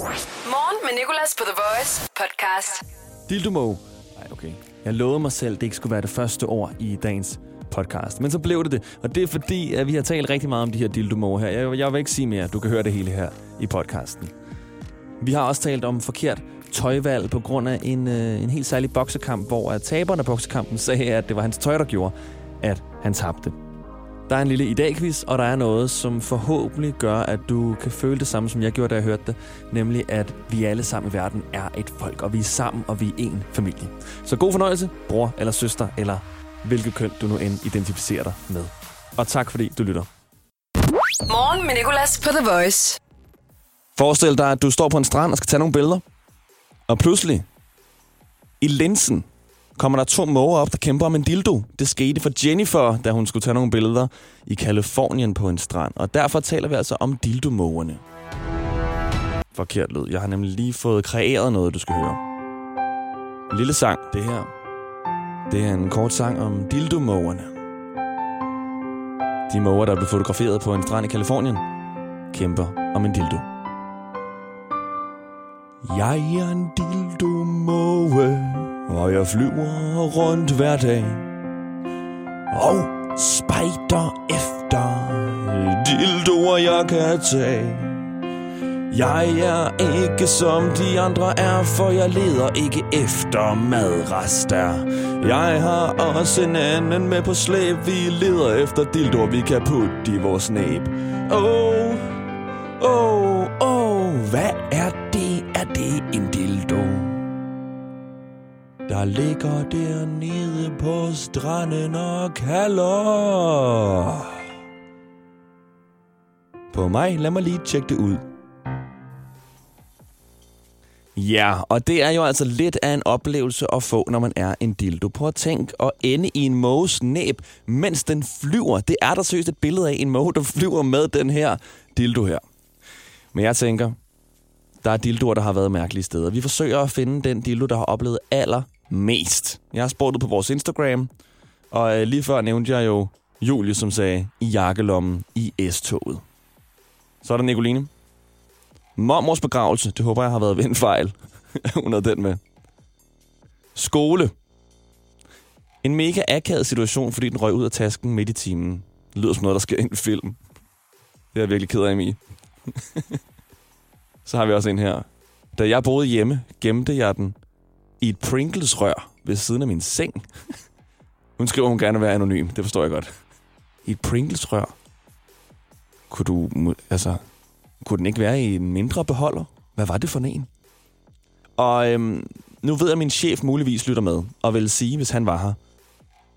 Morgen med Nicolas på The Voice podcast. Dildomo. Nej, okay. Jeg lovede mig selv, at det ikke skulle være det første ord i dagens podcast. Men så blev det det. Og det er fordi, at vi har talt rigtig meget om de her dildomo her. Jeg, jeg vil ikke sige mere. Du kan høre det hele her i podcasten. Vi har også talt om forkert tøjvalg på grund af en, øh, en helt særlig boksekamp, hvor at taberen af boksekampen sagde, at det var hans tøj, der gjorde, at han tabte. Der er en lille idagquiz, og der er noget, som forhåbentlig gør, at du kan føle det samme, som jeg gjorde, da jeg hørte det. Nemlig, at vi alle sammen i verden er et folk, og vi er sammen, og vi er en familie. Så god fornøjelse, bror eller søster, eller hvilket køn du nu end identificerer dig med. Og tak fordi du lytter. Morgen med Nicolas på The Voice. Forestil dig, at du står på en strand og skal tage nogle billeder. Og pludselig, i linsen, kommer der to måger op, der kæmper om en dildo. Det skete for Jennifer, da hun skulle tage nogle billeder i Kalifornien på en strand. Og derfor taler vi altså om dildomågerne. Forkert lyd. Jeg har nemlig lige fået kreeret noget, du skal høre. En lille sang, det her. Det er en kort sang om dildomågerne. De måger, der blev fotograferet på en strand i Kalifornien, kæmper om en dildo. Jeg er en dildomåge, og jeg flyver rundt hver dag. Og spejder efter dildoer, jeg kan tage. Jeg er ikke som de andre er, for jeg leder ikke efter madrester. Jeg har også en anden med på slæb, vi leder efter dildoer, vi kan putte i vores næb. Åh, Der ligger dernede på stranden og kalder. På mig, lad mig lige tjekke det ud. Ja, og det er jo altså lidt af en oplevelse at få, når man er en dildo. På at tænke at ende i en måges næb, mens den flyver. Det er der seriøst et billede af en måge, der flyver med den her dildo her. Men jeg tænker, der er dildoer, der har været mærkelige steder. Vi forsøger at finde den dildo, der har oplevet aller mest? Jeg har spurgt på vores Instagram, og øh, lige før nævnte jeg jo Julie, som sagde, i jakkelommen i S-toget. Så er der Nicoline. Mormors begravelse, det håber jeg har været ved en fejl. Hun havde den med. Skole. En mega akavet situation, fordi den røg ud af tasken midt i timen. Det lyder som noget, der sker i en film. Det er jeg virkelig ked af, Emil. Så har vi også en her. Da jeg boede hjemme, gemte jeg den i et Pringles-rør ved siden af min seng. Hun skriver, hun gerne vil være anonym. Det forstår jeg godt. I et Pringles-rør? Kunne du... Altså... Kunne den ikke være i en mindre beholder? Hvad var det for en? Og øhm, nu ved jeg, at min chef muligvis lytter med, og vil sige, hvis han var her,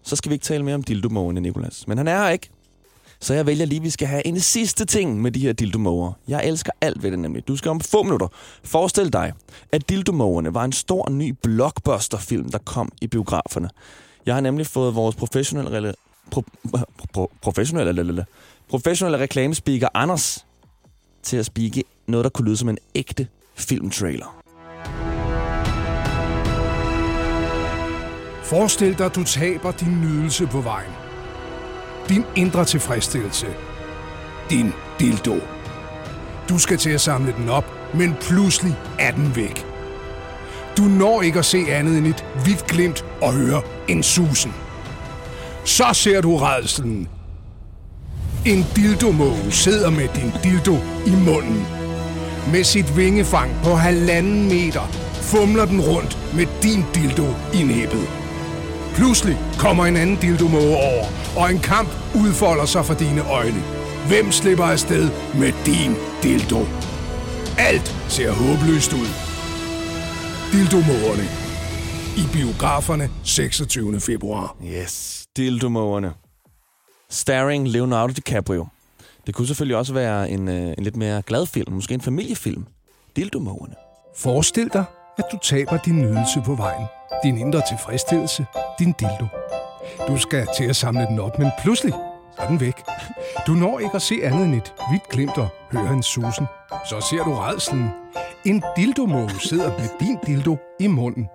så skal vi ikke tale mere om dildomågene, Nikolas. Men han er her ikke. Så jeg vælger lige, at vi skal have en sidste ting med de her dildomåger. Jeg elsker alt ved det nemlig. Du skal om få minutter forestille dig, at dildomågerne var en stor ny blockbuster-film, der kom i biograferne. Jeg har nemlig fået vores professionelle, rela- pro, pro, professionelle, professionelle reklamespeaker Anders til at spike noget, der kunne lyde som en ægte filmtrailer. Forestil dig, at du taber din nydelse på vejen. Din indre tilfredsstillelse. Din dildo. Du skal til at samle den op, men pludselig er den væk. Du når ikke at se andet end et hvidt glimt og høre en susen. Så ser du redselen. En dildomåge sidder med din dildo i munden. Med sit vingefang på halvanden meter fumler den rundt med din dildo i næbbet. Pludselig kommer en anden dildomåge over, og en kamp udfolder sig for dine øjne. Hvem slipper afsted med din dildo? Alt ser håbløst ud. Dildomågerne. I biograferne 26. februar. Yes, dildomågerne. Starring Leonardo DiCaprio. Det kunne selvfølgelig også være en, øh, en lidt mere glad film, måske en familiefilm. Dildomågerne. Forestil dig, at du taber din nydelse på vejen. Din indre tilfredsstillelse. Din dildo. Du skal til at samle den op, men pludselig så er den væk. Du når ikke at se andet end et hvidt glimt og høre en susen. Så ser du redselen. En dildomåge sidder med din dildo i munden.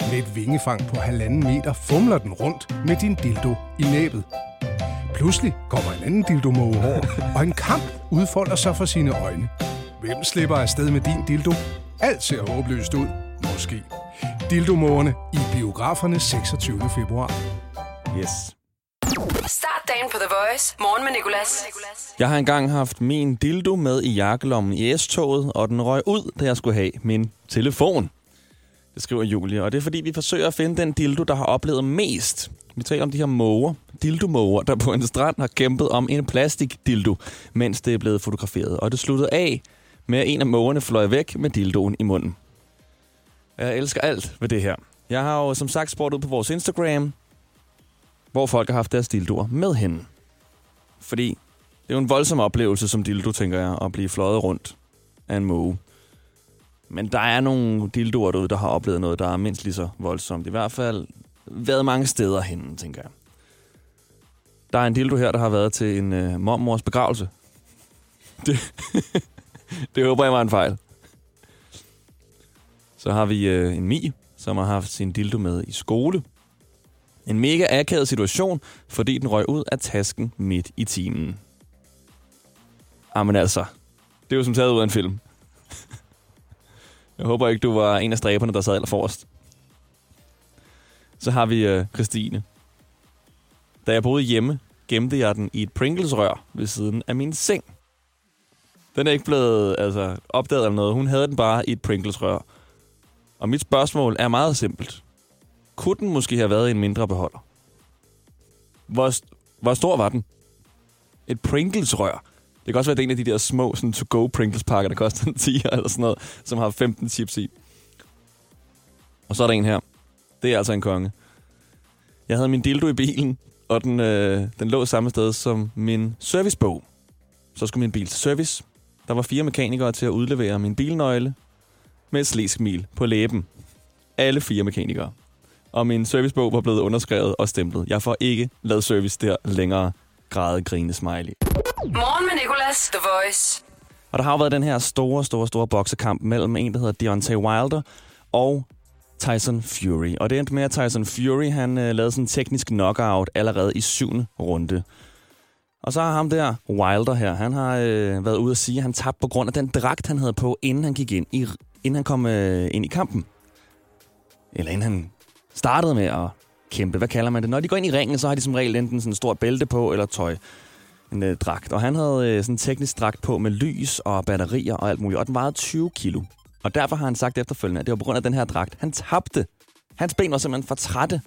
Med et vingefang på halvanden meter fumler den rundt med din dildo i næbet. Pludselig kommer en anden dildomåge over, og en kamp udfolder sig for sine øjne. Hvem slipper afsted med din dildo? Alt ser håbløst ud. Måske. Dildomåerne i biograferne 26. februar. Yes. Start dagen på The Voice. Morgen med Nicolas. Jeg har engang haft min dildo med i jakkelommen i S-toget, og den røg ud, da jeg skulle have min telefon. Det skriver Julie, og det er fordi, vi forsøger at finde den dildo, der har oplevet mest. Vi taler om de her måger, dildomåger, der på en strand har kæmpet om en plastikdildo, mens det er blevet fotograferet. Og det sluttede af med, at en af mågerne fløj væk med dildoen i munden. Jeg elsker alt ved det her. Jeg har jo som sagt spurgt ud på vores Instagram, hvor folk har haft deres dildoer med hende. Fordi det er jo en voldsom oplevelse som dildo, tænker jeg, at blive fløjet rundt af en måge. Men der er nogle dildoer derude, der har oplevet noget, der er mindst lige så voldsomt. I hvert fald været mange steder henne, tænker jeg. Der er en dildo her, der har været til en øh, mormors begravelse. Det, det håber jeg var en fejl. Så har vi øh, en Mi, som har haft sin dildo med i skole. En mega akavet situation, fordi den røg ud af tasken midt i timen. Ah, Jamen altså, det er jo som taget ud af en film. Jeg håber ikke, du var en af stræberne, der sad allerforrest. Så har vi øh, Christine. Da jeg boede hjemme, gemte jeg den i et Pringles-rør ved siden af min seng. Den er ikke blevet altså, opdaget eller noget. Hun havde den bare i et Pringles-rør. Og mit spørgsmål er meget simpelt. Kunne den måske have været i en mindre beholder? Hvor, hvor stor var den? Et Pringles-rør. Det kan også være, det er en af de der små sådan to-go Pringles-pakker, der koster en 10 eller sådan noget, som har 15 chips i. Og så er der en her. Det er altså en konge. Jeg havde min dildo i bilen, og den, øh, den lå samme sted som min servicebog. Så skulle min bil til service. Der var fire mekanikere til at udlevere min bilnøgle med et slæskmil på læben. Alle fire mekanikere. Og min servicebog var blevet underskrevet og stemplet. Jeg får ikke lavet service der længere. Græde, grine, smiley. Morgen med Nicolas. The Voice. Og der har jo været den her store, store, store boksekamp mellem en, der hedder Deontay Wilder og Tyson Fury. Og det endte med, at Tyson Fury han øh, lavede sådan en teknisk knockout allerede i syvende runde. Og så har ham der, Wilder her, han har øh, været ude at sige, at han tabte på grund af den dragt, han havde på, inden han gik ind i, inden han kom øh, ind i kampen. Eller inden han startede med at kæmpe. Hvad kalder man det? Når de går ind i ringen, så har de som regel enten sådan en stor bælte på eller tøj. En øh, dragt. Og han havde øh, sådan en teknisk dragt på med lys og batterier og alt muligt. Og den vejede 20 kilo. Og derfor har han sagt efterfølgende, at det var på grund af den her dragt. Han tabte. Hans ben var simpelthen for trætte.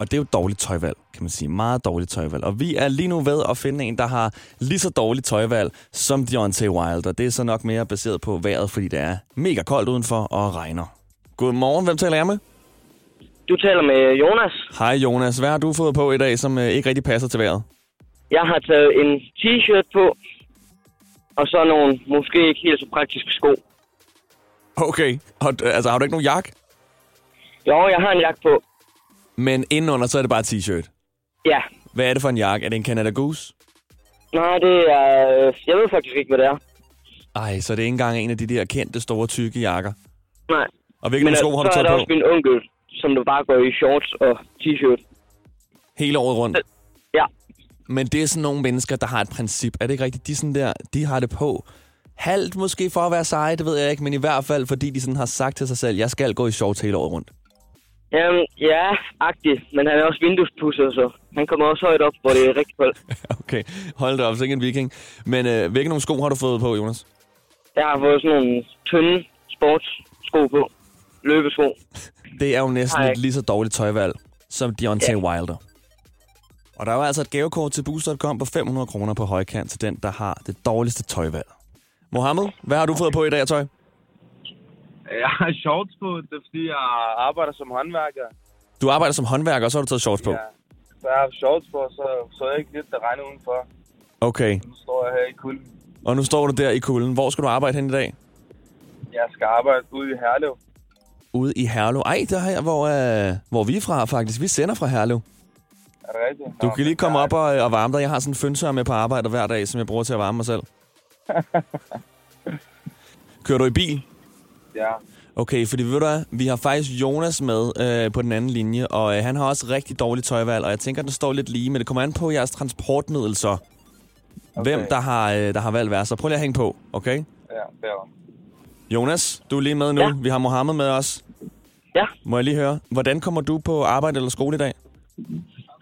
Og det er jo dårligt tøjvalg, kan man sige. Meget dårligt tøjvalg. Og vi er lige nu ved at finde en, der har lige så dårligt tøjvalg som Deontay Wilder. Det er så nok mere baseret på vejret, fordi det er mega koldt udenfor og regner. Godmorgen, hvem taler jeg med? Du taler med Jonas. Hej Jonas, hvad har du fået på i dag, som øh, ikke rigtig passer til vejret? Jeg har taget en t-shirt på, og så nogle måske ikke helt så praktiske sko. Okay, og, øh, altså har du ikke nogen jakke? Jo, jeg har en jakke på. Men indenunder, så er det bare t-shirt. Ja. Hvad er det for en jakke? Er det en Canada Goose? Nej, det er... øh, Jeg ved faktisk ikke, hvad det er. Ej, så det er ikke engang en af de der kendte, store, tykke jakker. Nej. Og hvilke Men nogle sko har du så er taget der på? også min onkel, som der bare går i shorts og t-shirt. Hele året rundt. Ja. Men det er sådan nogle mennesker, der har et princip. Er det ikke rigtigt? De, er sådan der, de har det på. Halvt måske for at være seje, det ved jeg ikke, men i hvert fald fordi de sådan har sagt til sig selv, jeg skal gå i shorts hele året rundt. Jamen, ja, agtigt. Men han er også vinduespusser, så han kommer også højt op, hvor det er rigtig koldt. Okay, hold da op, så ikke en viking. Men øh, hvilke nogle sko har du fået på, Jonas? Jeg har fået sådan nogle tynde sportssko på. Løbesko. Det er jo næsten Hej. et lige så dårligt tøjvalg som Deontay Wilder. Og der er jo altså et gavekort til Boost.com på 500 kroner på højkant til den, der har det dårligste tøjvalg. Mohammed, hvad har du fået på i dag, tøj? Jeg har shorts på, det er fordi, jeg arbejder som håndværker. Du arbejder som håndværker, og så har du taget shorts på. Ja. Så jeg har shorts på, så, så jeg ikke lidt, der regner udenfor. Okay, Nu står jeg her i kulden. og nu står du der i kulden. Hvor skal du arbejde hen i dag? Jeg skal arbejde ude i Herlev. Ude i Herlev. Ej, der her, hvor, øh, hvor vi er fra faktisk. Vi sender fra Herlev. Er det rigtigt? Du Nå, kan lige komme op og, og varme dig. Jeg har sådan en fønsør med på arbejde hver dag, som jeg bruger til at varme mig selv. Kører du i bil? Ja. Okay, fordi ved du hvad, vi har faktisk Jonas med øh, på den anden linje, og øh, han har også rigtig dårligt tøjvalg, og jeg tænker, den står lidt lige, men det kommer an på jeres transportmiddel så. Okay. Hvem der har, øh, der har valgt værd, så prøv lige at hænge på, okay? Ja, derovre. Jonas, du er lige med nu. Ja. Vi har Mohammed med os. Ja, Må jeg lige høre, hvordan kommer du på arbejde eller skole i dag?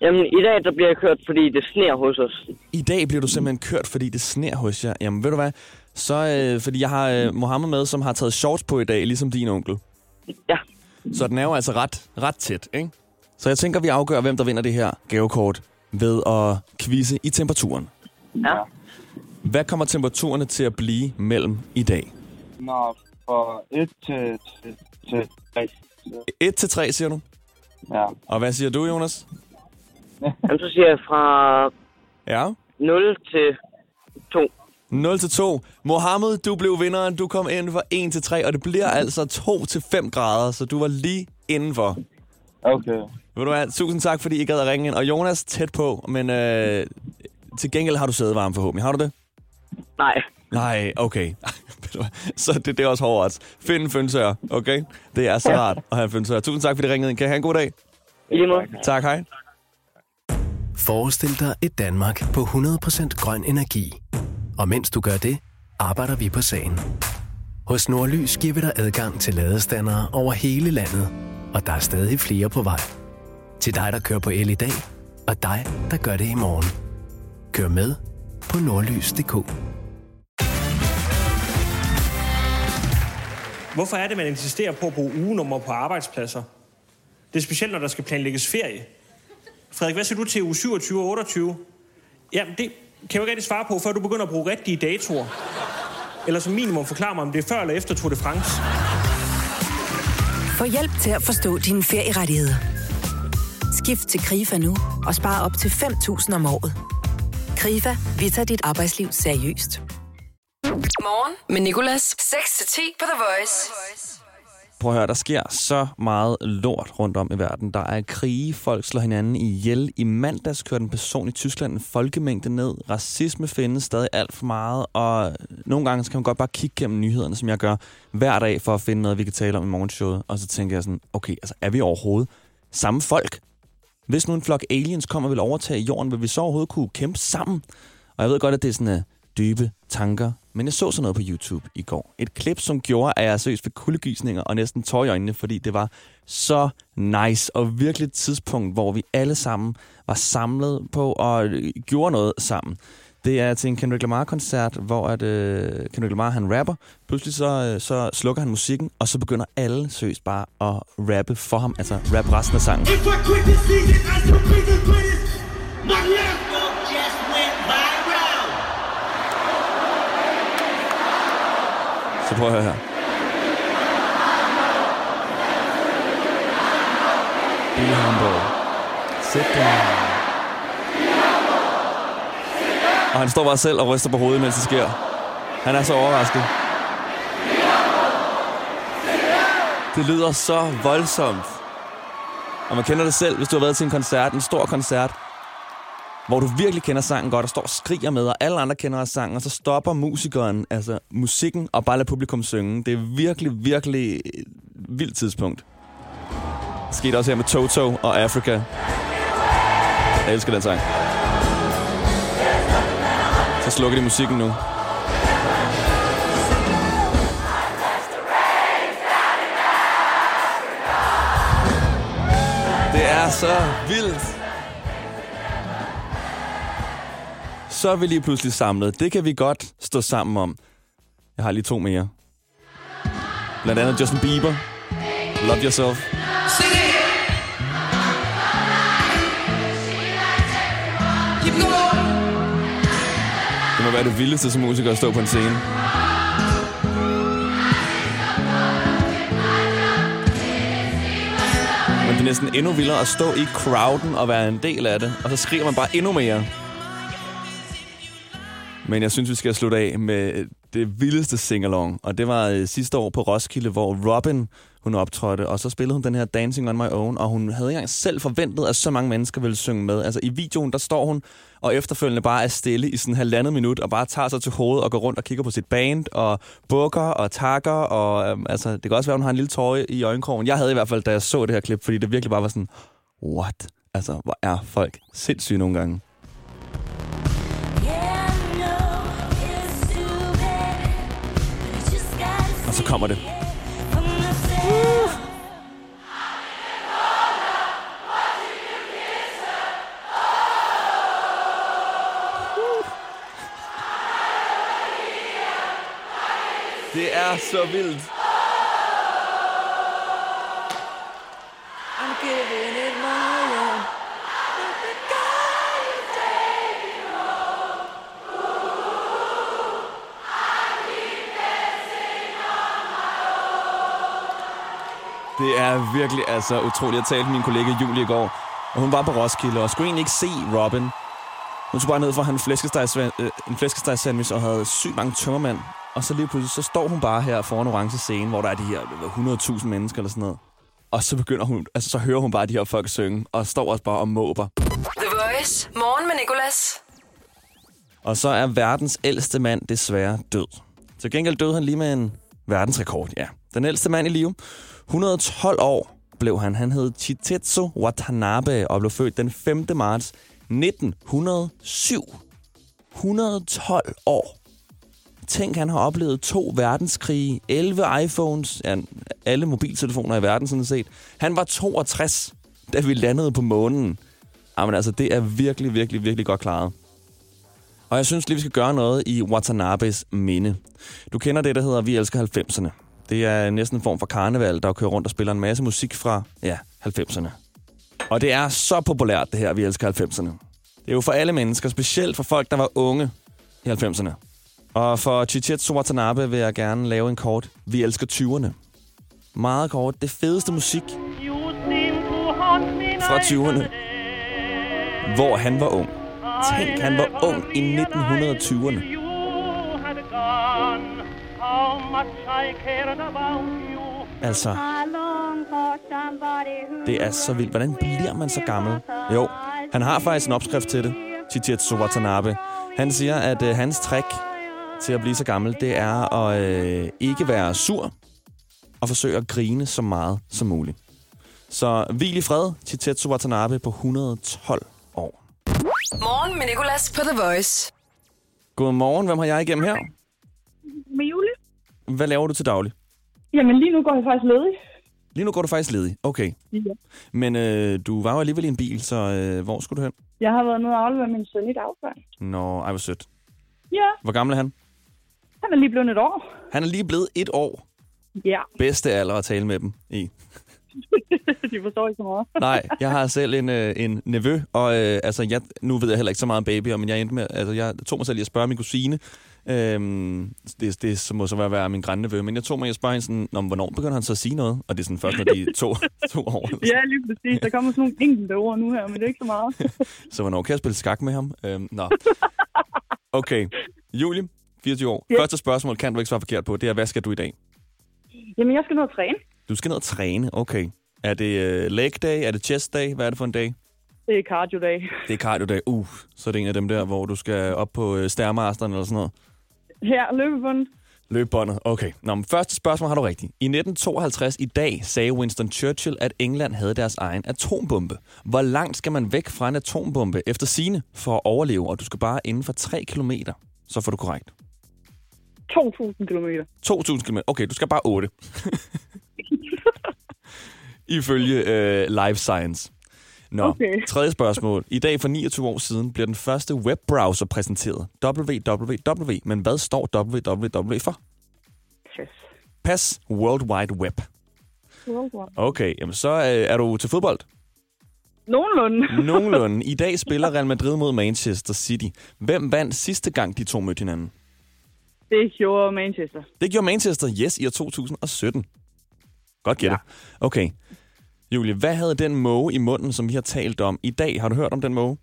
jamen i dag der bliver jeg kørt, fordi det sner hos os. I dag bliver du simpelthen kørt, fordi det sner hos jer. Jamen, ved du hvad? Så, øh, fordi jeg har øh, Mohammed med, som har taget shorts på i dag, ligesom din onkel. Ja, Så den er jo altså ret, ret tæt, ikke? Så jeg tænker, vi afgør, hvem der vinder det her gavekort ved at quizze i temperaturen. ja. Hvad kommer temperaturerne til at blive mellem i dag? Nå, for 1 til, til, til 3. 1 til 3, siger du? Ja. Og hvad siger du, Jonas? Jamen, så siger jeg fra Ja. 0 til 2. 0 til 2. Mohammed, du blev vinderen. Du kom ind for 1 til 3, og det bliver altså 2 til 5 grader, så du var lige indenfor. Okay. Ved du hvad, tusind tak, fordi I gad at ringe ind. Og Jonas, tæt på, men øh, til gengæld har du sædevarme forhåbentlig. Har du det? Nej, Nej, okay. Så det, det er også hårdt. Find en fønsør, okay? Det er så rart at have en fønsør. Tusind tak, fordi I ringede ind. Kan I have en god dag? i lige måde. Tak, hej. Forestil dig et Danmark på 100% grøn energi. Og mens du gør det, arbejder vi på sagen. Hos Nordlys giver vi dig adgang til ladestandere over hele landet, og der er stadig flere på vej. Til dig, der kører på el i dag, og dig, der gør det i morgen. Kør med på nordlys.dk. Hvorfor er det, man insisterer på at bruge ugenummer på arbejdspladser? Det er specielt, når der skal planlægges ferie. Frederik, hvad siger du til uge 27 og 28? Jamen, det kan jeg jo ikke rigtig svare på, før du begynder at bruge rigtige datoer. Eller som minimum forklare mig, om det er før eller efter Tour de France. Få hjælp til at forstå dine ferierettigheder. Skift til KRIFA nu og spare op til 5.000 om året. KRIFA, vi tager dit arbejdsliv seriøst. Morgen med Nicolas. 6-10 på The Voice. Prøv at høre, der sker så meget lort rundt om i verden. Der er krige, folk slår hinanden ihjel. I mandags kørte en person i Tyskland en folkemængde ned. Racisme findes stadig alt for meget, og nogle gange så kan man godt bare kigge gennem nyhederne, som jeg gør hver dag, for at finde noget, vi kan tale om i morgenshowet. Og så tænker jeg sådan, okay, altså er vi overhovedet samme folk? Hvis nu en flok aliens kommer og vil overtage jorden, vil vi så overhovedet kunne kæmpe sammen? Og jeg ved godt, at det er sådan uh, dybe tanker, men jeg så sådan noget på YouTube i går. Et klip, som gjorde, at jeg seriøst fik kuldegysninger og næsten tår i øjnene, fordi det var så nice og virkelig et tidspunkt, hvor vi alle sammen var samlet på og øh, gjorde noget sammen. Det er til en Kendrick Lamar-koncert, hvor at, øh, Kendrick Lamar han rapper. Pludselig så, øh, så slukker han musikken, og så begynder alle seriøst bare at rappe for ham, altså rap resten af sangen. If I quit this season, I still be the greatest. My last Så prøv at høre her. Be humble. Sit down. Og han står bare selv og ryster på hovedet, mens det sker. Han er så overrasket. Det lyder så voldsomt. Og man kender det selv, hvis du har været til en koncert, en stor koncert, hvor du virkelig kender sangen godt og står og skriger med, og alle andre kender også sangen, og så stopper musikeren, altså musikken, og bare lader publikum synge. Det er virkelig, virkelig et vildt tidspunkt. Det skete også her med Toto og Africa. Jeg elsker den sang. Så slukker de musikken nu. Det er så vildt. Så er vi lige pludselig samlet. Det kan vi godt stå sammen om. Jeg har lige to mere. Blandt andet Justin Bieber. Love Yourself. Det må være det vildeste som musiker at stå på en scene. Men det er næsten endnu vildere at stå i crowden og være en del af det. Og så skriver man bare endnu mere. Men jeg synes, vi skal slutte af med øh, det vildeste singalong. Og det var øh, sidste år på Roskilde, hvor Robin hun optrådte. Og så spillede hun den her Dancing on My Own. Og hun havde ikke engang selv forventet, at så mange mennesker ville synge med. Altså i videoen, der står hun og efterfølgende bare er stille i sådan en halvandet minut. Og bare tager sig til hovedet og går rundt og kigger på sit band. Og bukker og takker. Og øhm, altså, det kan også være, hun har en lille tårer i øjenkrogen. Jeg havde i hvert fald, da jeg så det her klip. Fordi det virkelig bare var sådan, what? Altså, hvor er folk sindssyge nogle gange. Kommer det. Det er så vildt. Det er virkelig altså utroligt. Jeg talte med min kollega Julie i går, og hun var på Roskilde og skulle egentlig ikke se Robin. Hun tog bare ned for at have en flæskesteg, øh, en flæskesteg sandwich og havde sygt mange tømmermænd. Og så lige pludselig, så står hun bare her foran orange scene, hvor der er de her 100.000 mennesker eller sådan noget. Og så begynder hun, altså så hører hun bare de her folk synge, og står også bare og måber. The Voice. Morgen med Nicolas. Og så er verdens ældste mand desværre død. Til gengæld døde han lige med en verdensrekord, ja. Den ældste mand i live. 112 år blev han. Han hed Chitetsu Watanabe og blev født den 5. marts 1907. 112 år. Tænk, han har oplevet to verdenskrige, 11 iPhones, ja, alle mobiltelefoner i verden sådan set. Han var 62, da vi landede på månen. Jamen altså, det er virkelig, virkelig, virkelig godt klaret. Og jeg synes lige, vi skal gøre noget i Watanabes minde. Du kender det, der hedder Vi elsker 90'erne. Det er næsten en form for karneval, der kører rundt og spiller en masse musik fra, ja, 90'erne. Og det er så populært, det her, Vi elsker 90'erne. Det er jo for alle mennesker, specielt for folk, der var unge i 90'erne. Og for Chichetsu Watanabe vil jeg gerne lave en kort Vi elsker 20'erne. Meget kort. Det fedeste musik fra 20'erne, hvor han var ung. Tænk, han var ung i 1920'erne. Altså, det er så vildt. Hvordan bliver man så gammel? Jo, han har faktisk en opskrift til det, Chichetsu Watanabe. Han siger, at øh, hans trick til at blive så gammel, det er at øh, ikke være sur og forsøge at grine så meget som muligt. Så hvil i fred, Chitetsu Watanabe på 112 år. Morgen med Nicolas på The Voice. Godmorgen, hvem har jeg igennem her? Hvad laver du til daglig? Jamen lige nu går jeg faktisk ledig. Lige nu går du faktisk ledig. Okay. Ja. Men øh, du var jo alligevel i en bil, så øh, hvor skulle du hen? Jeg har været nede og aflevere min søn i dagplejen. Nå, ej, hvor sødt. Ja, Hvor gammel er han? han er lige blevet et år. Han er lige blevet et år. Ja, Bedste alder at tale med dem i. de forstår ikke så meget. Nej, jeg har selv en, øh, en nevø, og øh, altså, jeg, nu ved jeg heller ikke så meget om babyer, men jeg endte med, altså, jeg tog mig selv i at spørge min kusine, øhm, det, det så må så være, være min grandnevø, men jeg tog mig i at spørge hende sådan, "Nå, men hvornår begynder han så at sige noget? Og det er sådan først, når de er to, to år. Ja, lige præcis. Der kommer sådan nogle enkelte ord nu her, men det er ikke så meget. Så hvornår kan jeg spille skak med ham? Øhm, nå. Okay, Julie, 24 år. Ja. Første spørgsmål kan du ikke svare forkert på, det er, hvad skal du i dag? Jamen, jeg skal ned og træne. Du skal ned og træne, okay. Er det øh, leg day? Er det chest day? Hvad er det for en dag? Det er cardio-dag. Det er cardio-dag. Uh, så er det en af dem der, hvor du skal op på øh, stærmasteren eller sådan noget. Her, løbebundet. Løbebåndet. Okay. Nå, men første spørgsmål har du rigtigt. I 1952 i dag sagde Winston Churchill, at England havde deres egen atombombe. Hvor langt skal man væk fra en atombombe efter sine for at overleve? Og du skal bare inden for 3 km. Så får du korrekt. 2.000 kilometer. 2.000 km. Okay, du skal bare 8. Ifølge øh, Life Science. Nå, Okay. tredje spørgsmål. I dag for 29 år siden bliver den første webbrowser præsenteret. www. Men hvad står www for? Yes. Pas World Wide Web. Worldwide. Okay, jamen så øh, er du til fodbold. Nogenlunde. Nogenlunde. I dag spiller Real Madrid mod Manchester City. Hvem vandt sidste gang, de to mødte hinanden? Det gjorde Manchester. Det gjorde Manchester, yes, i år 2017. Godt gættet. Ja. Okay. Julie, hvad havde den måge i munden, som vi har talt om i dag? Har du hørt om den måge?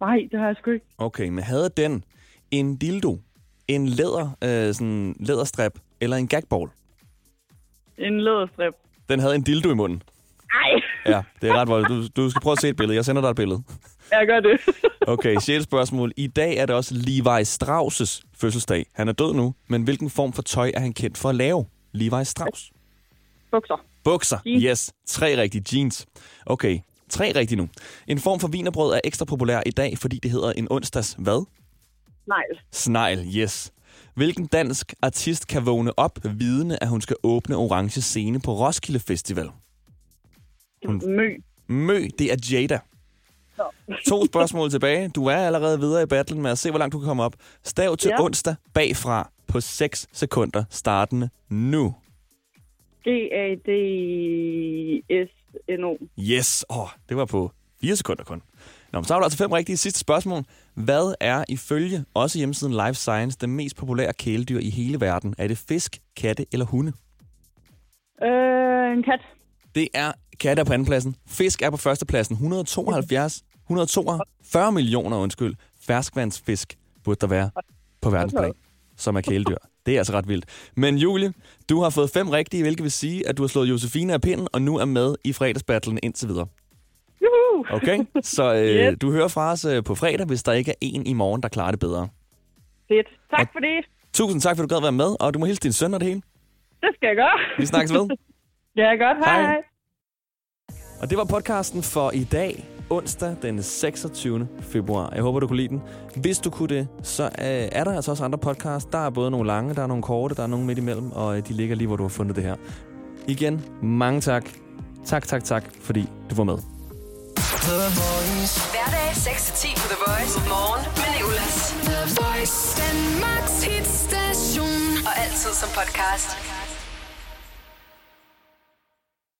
Nej, det har jeg sgu ikke. Okay, men havde den en dildo, en læder, øh, sådan læderstrap eller en gagball? En læderstrip. Den havde en dildo i munden. Ej, Ja, det er ret voldeligt. Du, du skal prøve at se et billede. Jeg sender dig et billede. jeg gør det. Okay, sjette spørgsmål. I dag er det også Levi Strauss' fødselsdag. Han er død nu, men hvilken form for tøj er han kendt for at lave? Levi Strauss. Bukser. Bukser. Jeans. Yes. Tre rigtige jeans. Okay, tre rigtige nu. En form for vinerbrød er ekstra populær i dag, fordi det hedder en onsdags hvad? Nej. Snegl, yes. Hvilken dansk artist kan vågne op vidende, at hun skal åbne Orange Scene på Roskilde Festival? Hun- Mø. Mø, det er Jada. To spørgsmål tilbage. Du er allerede videre i battlen med at se, hvor langt du kan komme op. Stav til Ja. onsdag bagfra på 6 sekunder, startende nu. G-A-D-S-N-O. Yes, åh, oh, det var på 4 sekunder kun. Nå, men så har du altså fem rigtige sidste spørgsmål. Hvad er ifølge også hjemmesiden Life Science det mest populære kæledyr i hele verden? Er det fisk, katte eller hunde? Øh, en kat. Det er katte er på andenpladsen. Fisk er på førstepladsen. 172, 142 millioner, undskyld, ferskvandsfisk burde der være på verdensplan, som er kæledyr. Det er altså ret vildt. Men Julie, du har fået fem rigtige, hvilket vil sige, at du har slået Josefine af pinden, og nu er med i fredagsbattlen indtil videre. Juhu! Okay? Så øh, Yes. du hører fra os øh, på fredag, hvis der ikke er en i morgen, der klarer det bedre. Fedt. Tak for det. Tusind tak, for du gad være med, og du må hilse din søn og det hele. Det skal jeg gøre. Vi snakkes ved. Ja, godt. Hej. hej. Og det var podcasten for i dag, onsdag den 26. februar. Jeg håber, du kunne lide den. Hvis du kunne det, så øh, er der altså også andre podcasts. Der er både nogle lange, der er nogle korte, der er nogle midt imellem, og øh, de ligger lige, hvor du har fundet det her. Igen, mange tak. Tak, tak, tak, fordi du var med. Hverdag 6-10 på The Voice. Morgen med Nicolas. The Voice. Danmarks hitstation. Og altid som podcast.